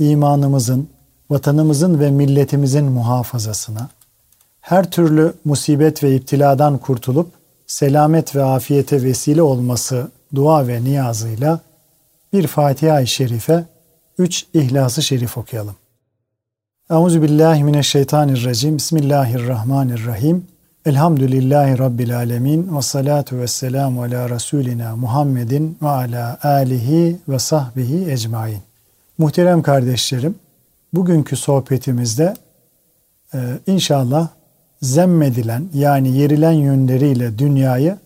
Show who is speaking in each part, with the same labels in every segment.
Speaker 1: imanımızın, vatanımızın ve milletimizin muhafazasına, her türlü musibet ve iptiladan kurtulup selamet ve afiyete vesile olması dua ve niyazıyla bir Fatiha-i Şerife, üç İhlas-ı Şerif okuyalım. Euzu billahi mineşşeytanirracim. Bismillahirrahmanirrahim. Elhamdülillahi Rabbil alemin. Ve salatu ve selamu ala Resulina Muhammedin ve ala alihi ve sahbihi ecmain. Muhterem kardeşlerim, bugünkü sohbetimizde e, inşallah zemmedilen yani yerilen yönleriyle dünyayı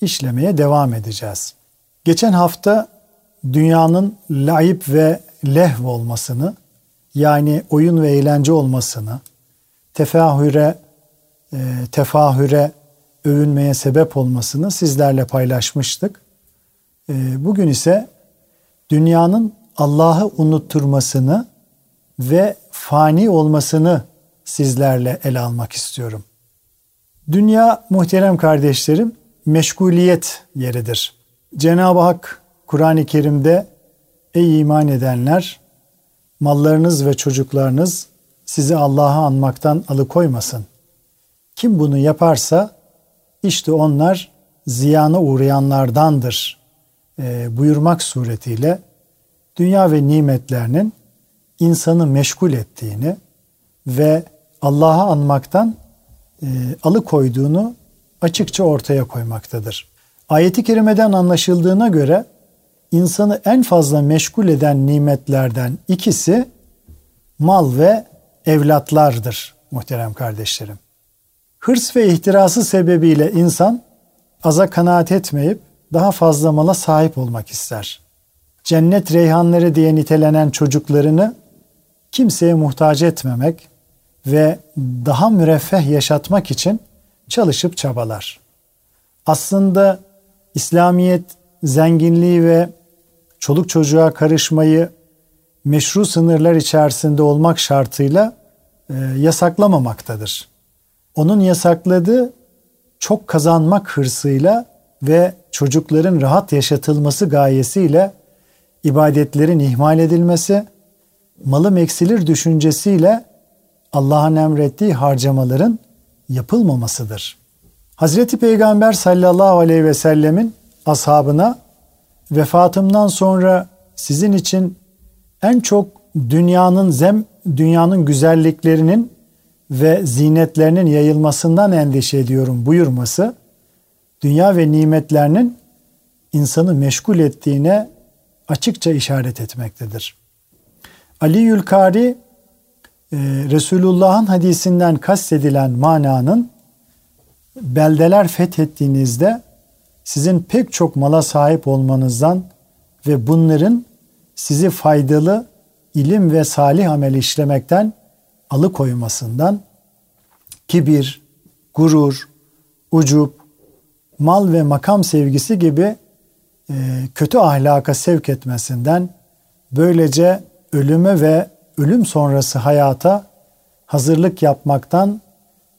Speaker 1: işlemeye devam edeceğiz. Geçen hafta dünyanın layıp ve lehv olmasını yani oyun ve eğlence olmasını, tefahüre, e, tefahüre övünmeye sebep olmasını sizlerle paylaşmıştık. E, bugün ise dünyanın Allah'ı unutturmasını ve fani olmasını sizlerle ele almak istiyorum. Dünya muhterem kardeşlerim meşguliyet yeridir. Cenab-ı Hak Kur'an-ı Kerim'de ey iman edenler mallarınız ve çocuklarınız sizi Allah'a anmaktan alıkoymasın. Kim bunu yaparsa işte onlar ziyana uğrayanlardandır e, buyurmak suretiyle dünya ve nimetlerinin insanı meşgul ettiğini ve Allah'a anmaktan e, alıkoyduğunu açıkça ortaya koymaktadır. Ayeti kerimeden anlaşıldığına göre insanı en fazla meşgul eden nimetlerden ikisi mal ve evlatlardır muhterem kardeşlerim. Hırs ve ihtirası sebebiyle insan aza kanaat etmeyip daha fazla mala sahip olmak ister cennet reyhanları diye nitelenen çocuklarını kimseye muhtaç etmemek ve daha müreffeh yaşatmak için çalışıp çabalar. Aslında İslamiyet zenginliği ve çoluk çocuğa karışmayı meşru sınırlar içerisinde olmak şartıyla e, yasaklamamaktadır. Onun yasakladığı çok kazanmak hırsıyla ve çocukların rahat yaşatılması gayesiyle ibadetlerin ihmal edilmesi, malım eksilir düşüncesiyle Allah'ın emrettiği harcamaların yapılmamasıdır. Hazreti Peygamber sallallahu aleyhi ve sellemin ashabına vefatımdan sonra sizin için en çok dünyanın zem dünyanın güzelliklerinin ve zinetlerinin yayılmasından endişe ediyorum buyurması dünya ve nimetlerinin insanı meşgul ettiğine açıkça işaret etmektedir. Ali Yülkari e, Resulullah'ın hadisinden kastedilen mananın beldeler fethettiğinizde sizin pek çok mala sahip olmanızdan ve bunların sizi faydalı ilim ve salih amel işlemekten alıkoymasından kibir, gurur, ucup, mal ve makam sevgisi gibi kötü ahlaka sevk etmesinden böylece ölüme ve ölüm sonrası hayata hazırlık yapmaktan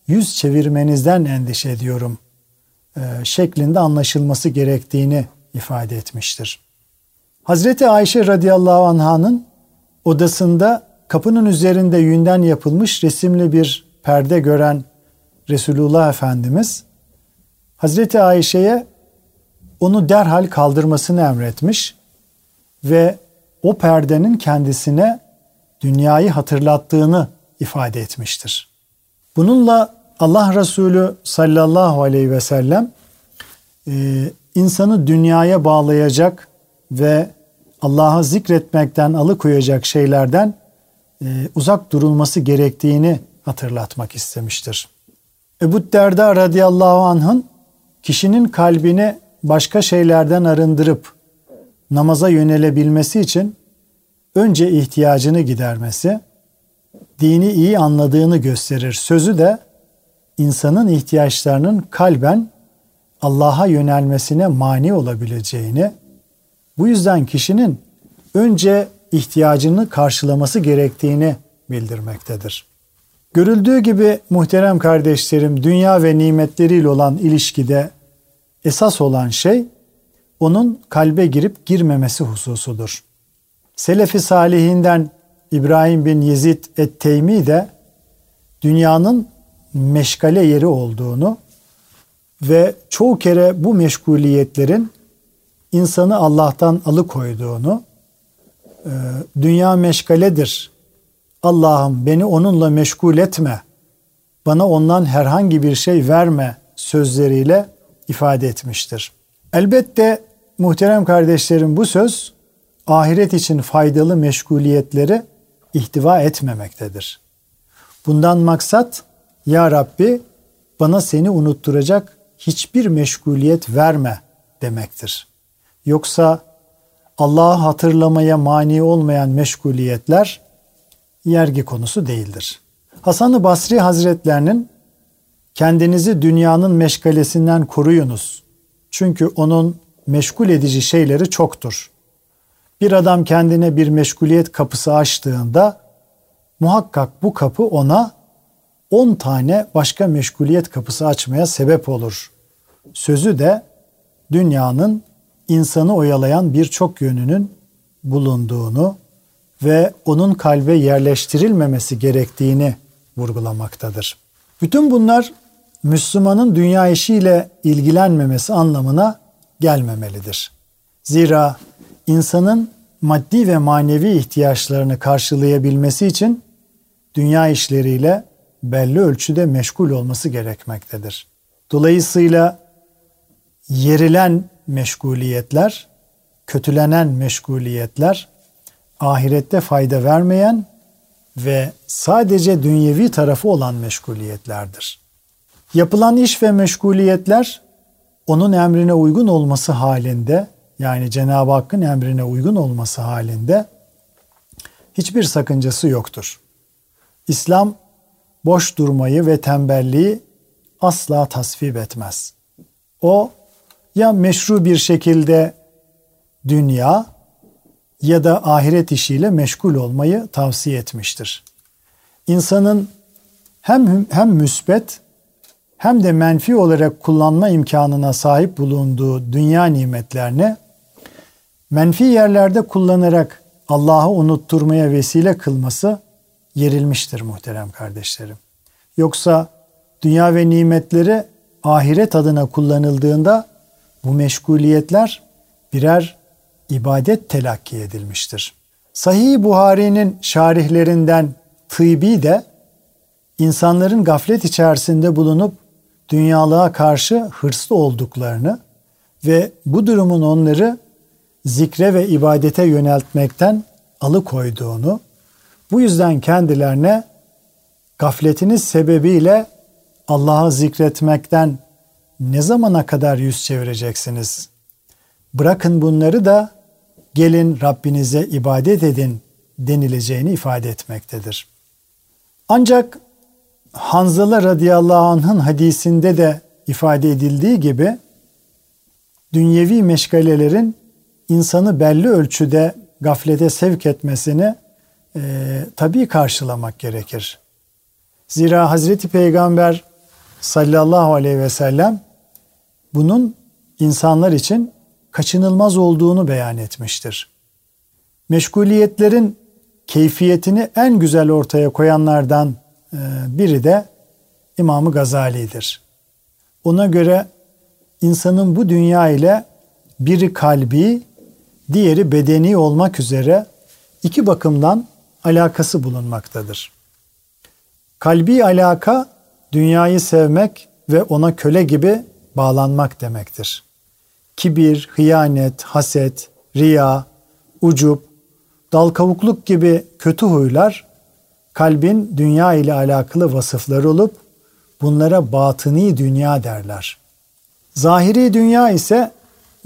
Speaker 1: yüz çevirmenizden endişe ediyorum e, şeklinde anlaşılması gerektiğini ifade etmiştir. Hazreti Ayşe radıyallahu anh'ın odasında kapının üzerinde yünden yapılmış resimli bir perde gören Resulullah Efendimiz Hazreti Ayşe'ye onu derhal kaldırmasını emretmiş ve o perdenin kendisine dünyayı hatırlattığını ifade etmiştir. Bununla Allah Resulü sallallahu aleyhi ve sellem e, insanı dünyaya bağlayacak ve Allah'a zikretmekten alıkoyacak şeylerden e, uzak durulması gerektiğini hatırlatmak istemiştir. Ebu Derda radıyallahu anh'ın kişinin kalbini başka şeylerden arındırıp namaza yönelebilmesi için önce ihtiyacını gidermesi, dini iyi anladığını gösterir. Sözü de insanın ihtiyaçlarının kalben Allah'a yönelmesine mani olabileceğini, bu yüzden kişinin önce ihtiyacını karşılaması gerektiğini bildirmektedir. Görüldüğü gibi muhterem kardeşlerim dünya ve nimetleriyle olan ilişkide esas olan şey onun kalbe girip girmemesi hususudur. Selefi salihinden İbrahim bin Yezid et-Teymi de dünyanın meşgale yeri olduğunu ve çoğu kere bu meşguliyetlerin insanı Allah'tan alıkoyduğunu, e, dünya meşgaledir, Allah'ım beni onunla meşgul etme, bana ondan herhangi bir şey verme. sözleriyle ifade etmiştir. Elbette muhterem kardeşlerim bu söz ahiret için faydalı meşguliyetleri ihtiva etmemektedir. Bundan maksat ya Rabbi bana seni unutturacak hiçbir meşguliyet verme demektir. Yoksa Allah'ı hatırlamaya mani olmayan meşguliyetler yergi konusu değildir. Hasan-ı Basri Hazretlerinin kendinizi dünyanın meşgalesinden koruyunuz. Çünkü onun meşgul edici şeyleri çoktur. Bir adam kendine bir meşguliyet kapısı açtığında muhakkak bu kapı ona 10 tane başka meşguliyet kapısı açmaya sebep olur. Sözü de dünyanın insanı oyalayan birçok yönünün bulunduğunu ve onun kalbe yerleştirilmemesi gerektiğini vurgulamaktadır. Bütün bunlar Müslümanın dünya işiyle ilgilenmemesi anlamına gelmemelidir. Zira insanın maddi ve manevi ihtiyaçlarını karşılayabilmesi için dünya işleriyle belli ölçüde meşgul olması gerekmektedir. Dolayısıyla yerilen meşguliyetler, kötülenen meşguliyetler ahirette fayda vermeyen ve sadece dünyevi tarafı olan meşguliyetlerdir. Yapılan iş ve meşguliyetler onun emrine uygun olması halinde yani Cenab-ı Hakk'ın emrine uygun olması halinde hiçbir sakıncası yoktur. İslam boş durmayı ve tembelliği asla tasvip etmez. O ya meşru bir şekilde dünya ya da ahiret işiyle meşgul olmayı tavsiye etmiştir. İnsanın hem hem müsbet hem de menfi olarak kullanma imkanına sahip bulunduğu dünya nimetlerini menfi yerlerde kullanarak Allah'ı unutturmaya vesile kılması yerilmiştir muhterem kardeşlerim. Yoksa dünya ve nimetleri ahiret adına kullanıldığında bu meşguliyetler birer ibadet telakki edilmiştir. Sahih Buhari'nin şarihlerinden Tıbi de insanların gaflet içerisinde bulunup dünyalığa karşı hırslı olduklarını ve bu durumun onları zikre ve ibadete yöneltmekten alıkoyduğunu, bu yüzden kendilerine gafletiniz sebebiyle Allah'ı zikretmekten ne zamana kadar yüz çevireceksiniz? Bırakın bunları da gelin Rabbinize ibadet edin denileceğini ifade etmektedir. Ancak Hanzala radıyallahu anh'ın hadisinde de ifade edildiği gibi dünyevi meşgalelerin insanı belli ölçüde gaflete sevk etmesini e, tabii karşılamak gerekir. Zira Hazreti Peygamber sallallahu aleyhi ve sellem bunun insanlar için kaçınılmaz olduğunu beyan etmiştir. Meşguliyetlerin keyfiyetini en güzel ortaya koyanlardan biri de İmam-ı Gazali'dir. Ona göre insanın bu dünya ile biri kalbi, diğeri bedeni olmak üzere iki bakımdan alakası bulunmaktadır. Kalbi alaka dünyayı sevmek ve ona köle gibi bağlanmak demektir. Kibir, hıyanet, haset, riya, ucup, dal kavukluk gibi kötü huylar kalbin dünya ile alakalı vasıfları olup bunlara batıni dünya derler. Zahiri dünya ise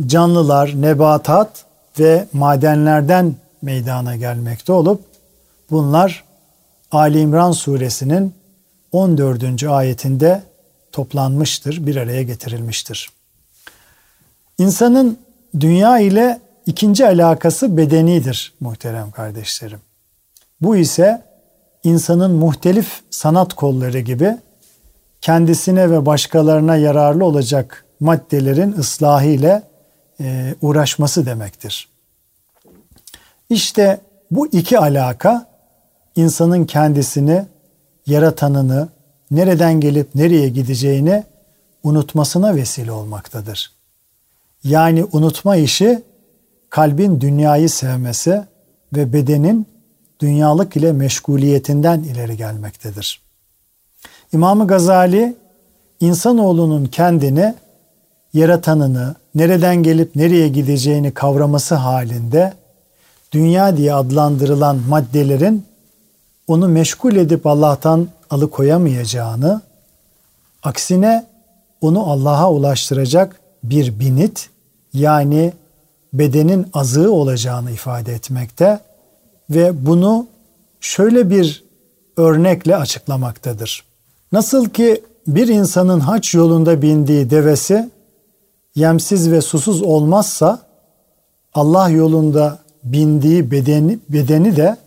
Speaker 1: canlılar, nebatat ve madenlerden meydana gelmekte olup bunlar Ali İmran suresinin 14. ayetinde toplanmıştır, bir araya getirilmiştir. İnsanın dünya ile ikinci alakası bedenidir muhterem kardeşlerim. Bu ise insanın muhtelif sanat kolları gibi kendisine ve başkalarına yararlı olacak maddelerin ıslahı ile uğraşması demektir. İşte bu iki alaka insanın kendisini, yaratanını, nereden gelip nereye gideceğini unutmasına vesile olmaktadır. Yani unutma işi kalbin dünyayı sevmesi ve bedenin dünyalık ile meşguliyetinden ileri gelmektedir. İmam Gazali insanoğlunun kendini, yaratanını, nereden gelip nereye gideceğini kavraması halinde dünya diye adlandırılan maddelerin onu meşgul edip Allah'tan alıkoyamayacağını, aksine onu Allah'a ulaştıracak bir binit yani bedenin azığı olacağını ifade etmekte ve bunu şöyle bir örnekle açıklamaktadır. Nasıl ki bir insanın haç yolunda bindiği devesi yemsiz ve susuz olmazsa Allah yolunda bindiği bedeni, bedeni de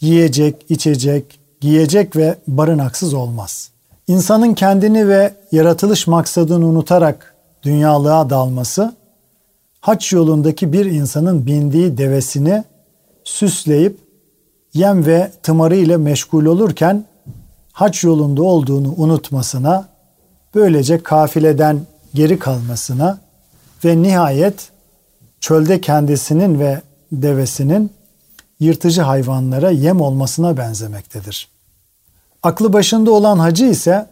Speaker 1: yiyecek, içecek, giyecek ve barınaksız olmaz. İnsanın kendini ve yaratılış maksadını unutarak dünyalığa dalması, haç yolundaki bir insanın bindiği devesini süsleyip yem ve tımarı ile meşgul olurken haç yolunda olduğunu unutmasına, böylece kafileden geri kalmasına ve nihayet çölde kendisinin ve devesinin yırtıcı hayvanlara yem olmasına benzemektedir. Aklı başında olan hacı ise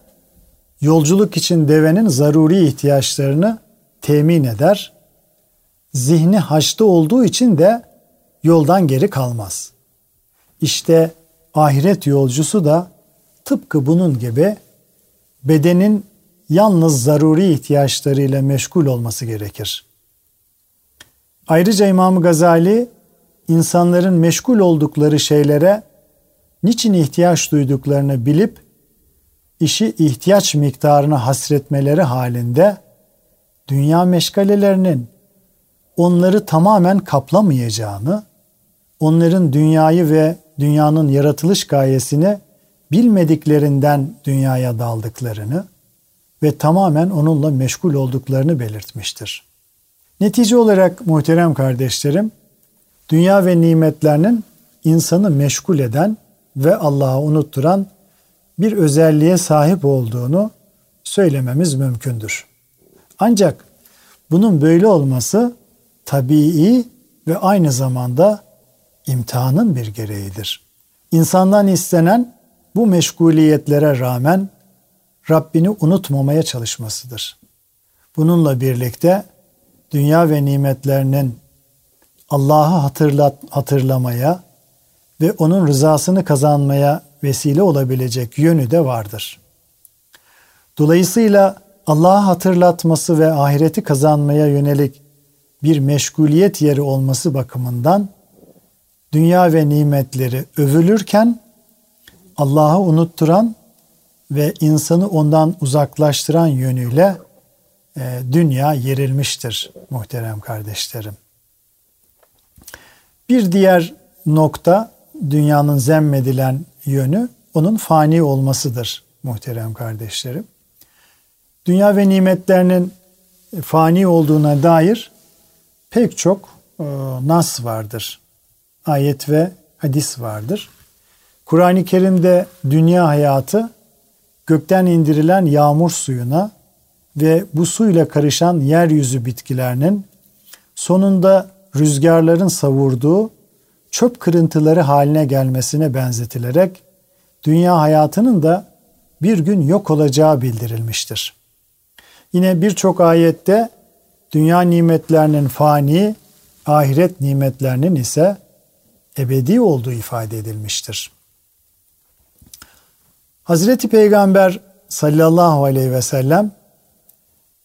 Speaker 1: yolculuk için devenin zaruri ihtiyaçlarını temin eder. Zihni haçta olduğu için de yoldan geri kalmaz. İşte ahiret yolcusu da tıpkı bunun gibi bedenin yalnız zaruri ihtiyaçlarıyla meşgul olması gerekir. Ayrıca İmam Gazali insanların meşgul oldukları şeylere niçin ihtiyaç duyduklarını bilip işi ihtiyaç miktarına hasretmeleri halinde dünya meşgalelerinin onları tamamen kaplamayacağını, onların dünyayı ve dünyanın yaratılış gayesini bilmediklerinden dünyaya daldıklarını ve tamamen onunla meşgul olduklarını belirtmiştir. Netice olarak muhterem kardeşlerim, dünya ve nimetlerinin insanı meşgul eden ve Allah'ı unutturan bir özelliğe sahip olduğunu söylememiz mümkündür. Ancak bunun böyle olması tabii ve aynı zamanda imtihanın bir gereğidir. İnsandan istenen bu meşguliyetlere rağmen Rabbini unutmamaya çalışmasıdır. Bununla birlikte dünya ve nimetlerinin Allah'ı hatırlat, hatırlamaya ve onun rızasını kazanmaya vesile olabilecek yönü de vardır. Dolayısıyla Allah'ı hatırlatması ve ahireti kazanmaya yönelik bir meşguliyet yeri olması bakımından dünya ve nimetleri övülürken Allah'ı unutturan ve insanı ondan uzaklaştıran yönüyle e, dünya yerilmiştir muhterem kardeşlerim. Bir diğer nokta dünyanın zemmedilen yönü onun fani olmasıdır muhterem kardeşlerim. Dünya ve nimetlerinin fani olduğuna dair pek çok e, nas vardır. Ayet ve hadis vardır. Kur'an-ı Kerim'de dünya hayatı gökten indirilen yağmur suyuna ve bu suyla karışan yeryüzü bitkilerinin sonunda rüzgarların savurduğu çöp kırıntıları haline gelmesine benzetilerek dünya hayatının da bir gün yok olacağı bildirilmiştir. Yine birçok ayette dünya nimetlerinin fani, ahiret nimetlerinin ise ebedi olduğu ifade edilmiştir. Hazreti Peygamber sallallahu aleyhi ve sellem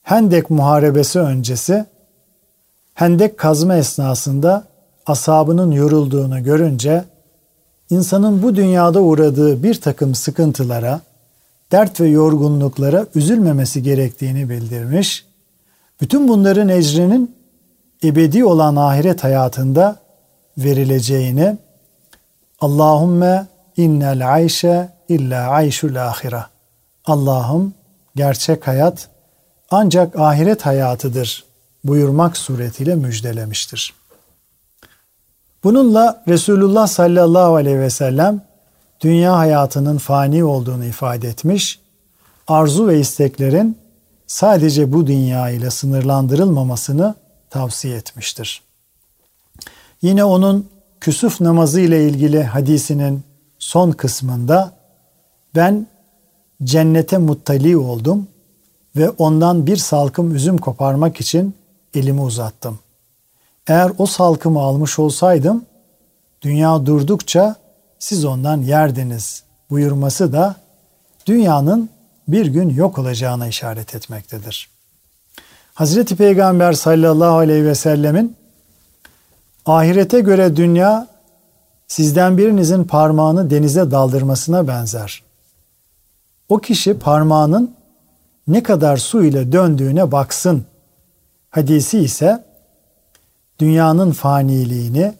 Speaker 1: Hendek muharebesi öncesi Hendek kazma esnasında asabının yorulduğunu görünce insanın bu dünyada uğradığı bir takım sıkıntılara, dert ve yorgunluklara üzülmemesi gerektiğini bildirmiş. Bütün bunların ecrinin ebedi olan ahiret hayatında verileceğini Allahümme innel ayşe illa ayşul ahire. Allah'ım gerçek hayat ancak ahiret hayatıdır buyurmak suretiyle müjdelemiştir. Bununla Resulullah sallallahu aleyhi ve sellem dünya hayatının fani olduğunu ifade etmiş, arzu ve isteklerin sadece bu dünya ile sınırlandırılmamasını tavsiye etmiştir. Yine onun küsuf namazı ile ilgili hadisinin son kısmında ben cennete muttali oldum ve ondan bir salkım üzüm koparmak için elimi uzattım. Eğer o salkımı almış olsaydım dünya durdukça siz ondan yerdiniz buyurması da dünyanın bir gün yok olacağına işaret etmektedir. Hazreti Peygamber sallallahu aleyhi ve sellemin ahirete göre dünya sizden birinizin parmağını denize daldırmasına benzer. O kişi parmağının ne kadar su ile döndüğüne baksın. Hadisi ise dünyanın faniliğini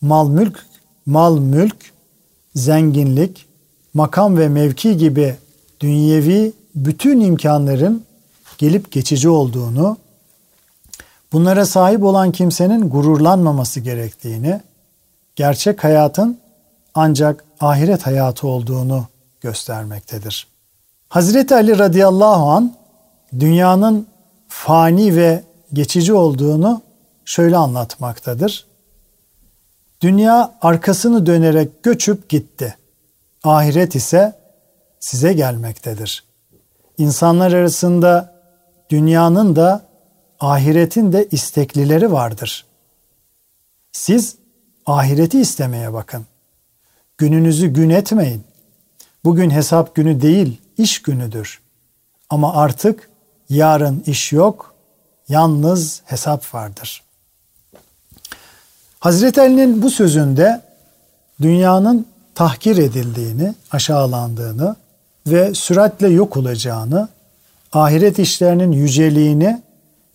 Speaker 1: mal mülk, mal mülk, zenginlik, makam ve mevki gibi dünyevi bütün imkanların gelip geçici olduğunu, bunlara sahip olan kimsenin gururlanmaması gerektiğini, gerçek hayatın ancak ahiret hayatı olduğunu göstermektedir. Hazreti Ali radıyallahu an dünyanın fani ve geçici olduğunu şöyle anlatmaktadır. Dünya arkasını dönerek göçüp gitti. Ahiret ise size gelmektedir. İnsanlar arasında dünyanın da ahiretin de isteklileri vardır. Siz ahireti istemeye bakın. Gününüzü gün etmeyin. Bugün hesap günü değil, iş günüdür. Ama artık yarın iş yok, yalnız hesap vardır. Hazreti Ali'nin bu sözünde dünyanın tahkir edildiğini, aşağılandığını ve süratle yok olacağını, ahiret işlerinin yüceliğini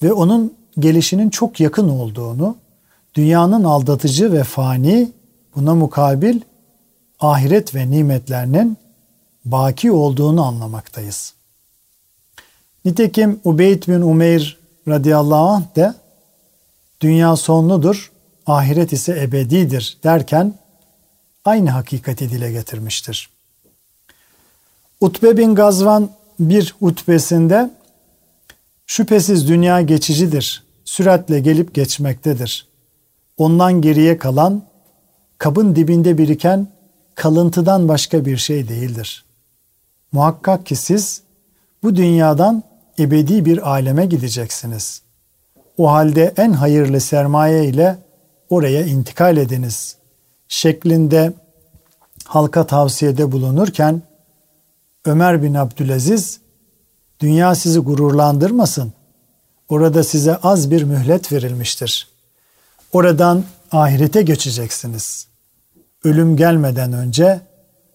Speaker 1: ve onun gelişinin çok yakın olduğunu, dünyanın aldatıcı ve fani, buna mukabil ahiret ve nimetlerinin baki olduğunu anlamaktayız. Nitekim Ubeyd bin Umeyr radıyallahu anh de dünya sonludur, ahiret ise ebedidir derken aynı hakikati dile getirmiştir. Utbe bin Gazvan bir utbesinde şüphesiz dünya geçicidir, süratle gelip geçmektedir. Ondan geriye kalan, kabın dibinde biriken kalıntıdan başka bir şey değildir. Muhakkak ki siz bu dünyadan ebedi bir aleme gideceksiniz. O halde en hayırlı sermaye ile oraya intikal ediniz şeklinde halka tavsiyede bulunurken Ömer bin Abdülaziz dünya sizi gururlandırmasın. Orada size az bir mühlet verilmiştir. Oradan ahirete geçeceksiniz. Ölüm gelmeden önce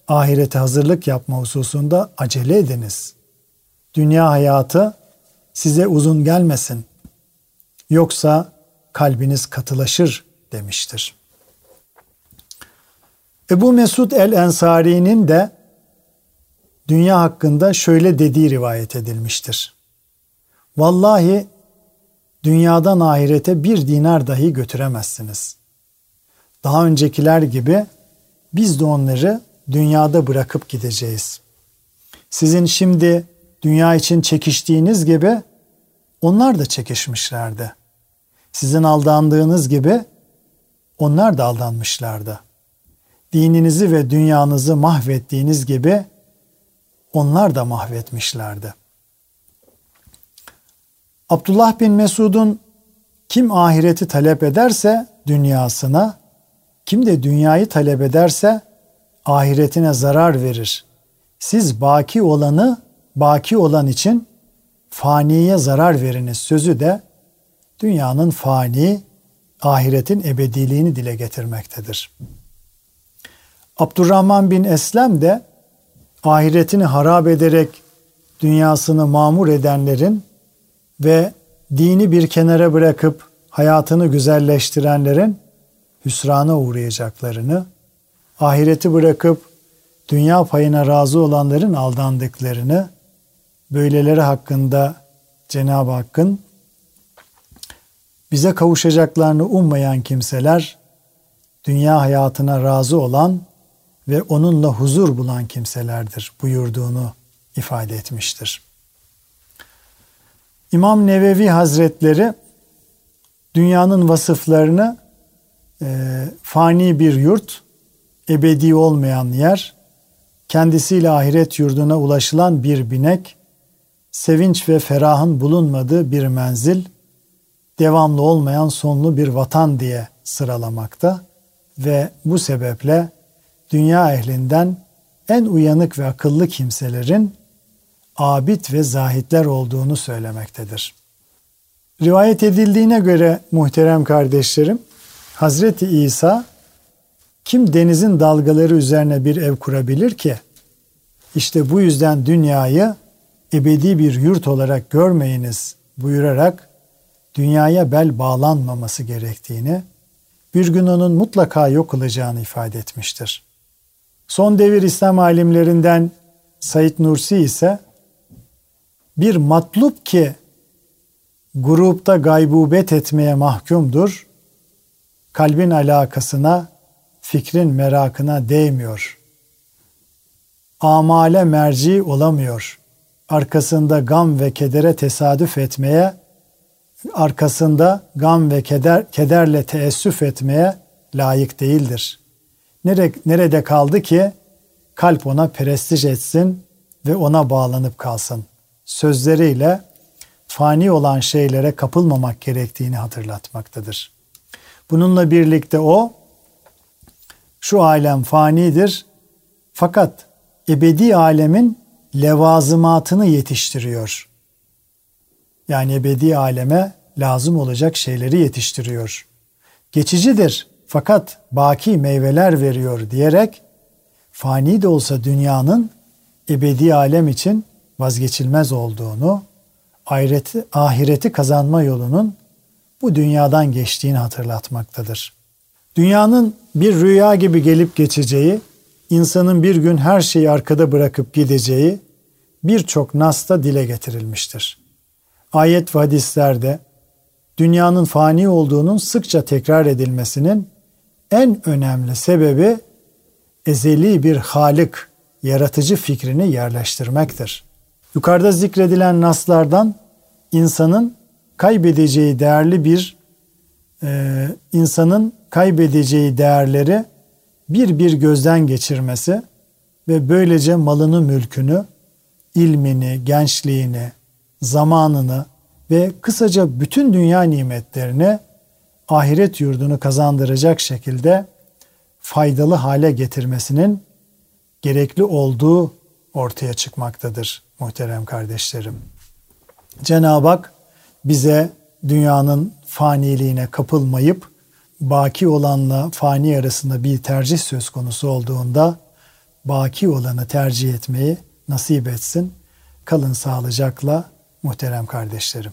Speaker 1: ahirete hazırlık yapma hususunda acele ediniz. Dünya hayatı size uzun gelmesin. Yoksa kalbiniz katılaşır demiştir. Ebu Mesud el-Ensari'nin de dünya hakkında şöyle dediği rivayet edilmiştir. Vallahi dünyadan ahirete bir dinar dahi götüremezsiniz. Daha öncekiler gibi biz de onları dünyada bırakıp gideceğiz. Sizin şimdi dünya için çekiştiğiniz gibi onlar da çekişmişlerdi. Sizin aldandığınız gibi onlar da aldanmışlardı. Dininizi ve dünyanızı mahvettiğiniz gibi onlar da mahvetmişlerdi. Abdullah bin Mesud'un kim ahireti talep ederse dünyasına, kim de dünyayı talep ederse ahiretine zarar verir. Siz baki olanı baki olan için faniye zarar veriniz sözü de dünyanın fani, ahiretin ebediliğini dile getirmektedir. Abdurrahman bin Eslem de ahiretini harap ederek dünyasını mamur edenlerin ve dini bir kenara bırakıp hayatını güzelleştirenlerin hüsrana uğrayacaklarını, ahireti bırakıp dünya payına razı olanların aldandıklarını, böyleleri hakkında Cenab-ı Hakk'ın bize kavuşacaklarını ummayan kimseler, dünya hayatına razı olan ve onunla huzur bulan kimselerdir buyurduğunu ifade etmiştir. İmam Nevevi Hazretleri dünyanın vasıflarını e, fani bir yurt, ebedi olmayan yer, kendisiyle ahiret yurduna ulaşılan bir binek, sevinç ve ferahın bulunmadığı bir menzil, devamlı olmayan sonlu bir vatan diye sıralamakta ve bu sebeple dünya ehlinden en uyanık ve akıllı kimselerin abid ve zahitler olduğunu söylemektedir. Rivayet edildiğine göre muhterem kardeşlerim, Hazreti İsa kim denizin dalgaları üzerine bir ev kurabilir ki? İşte bu yüzden dünyayı ebedi bir yurt olarak görmeyiniz buyurarak dünyaya bel bağlanmaması gerektiğini, bir gün onun mutlaka yok olacağını ifade etmiştir. Son devir İslam alimlerinden Said Nursi ise bir matlup ki grupta gaybubet etmeye mahkumdur, kalbin alakasına, fikrin merakına değmiyor. Amale merci olamıyor. Arkasında gam ve kedere tesadüf etmeye, arkasında gam ve keder, kederle teessüf etmeye layık değildir. Nere, nerede kaldı ki kalp ona prestij etsin ve ona bağlanıp kalsın. Sözleriyle fani olan şeylere kapılmamak gerektiğini hatırlatmaktadır. Bununla birlikte o şu alem fanidir fakat ebedi alemin levazımatını yetiştiriyor. Yani ebedi aleme lazım olacak şeyleri yetiştiriyor. Geçicidir fakat baki meyveler veriyor diyerek fani de olsa dünyanın ebedi alem için vazgeçilmez olduğunu, ahireti, ahireti kazanma yolunun bu dünyadan geçtiğini hatırlatmaktadır. Dünyanın bir rüya gibi gelip geçeceği, insanın bir gün her şeyi arkada bırakıp gideceği birçok nasta dile getirilmiştir. Ayet ve hadislerde dünyanın fani olduğunun sıkça tekrar edilmesinin en önemli sebebi ezeli bir halik, yaratıcı fikrini yerleştirmektir. Yukarıda zikredilen naslardan insanın kaybedeceği değerli bir e, insanın kaybedeceği değerleri bir bir gözden geçirmesi ve böylece malını, mülkünü, ilmini, gençliğini, zamanını ve kısaca bütün dünya nimetlerini ahiret yurdunu kazandıracak şekilde faydalı hale getirmesinin gerekli olduğu ortaya çıkmaktadır muhterem kardeşlerim. Cenab-ı Hak bize dünyanın faniliğine kapılmayıp baki olanla fani arasında bir tercih söz konusu olduğunda baki olanı tercih etmeyi nasip etsin. Kalın sağlıcakla muhterem kardeşlerim.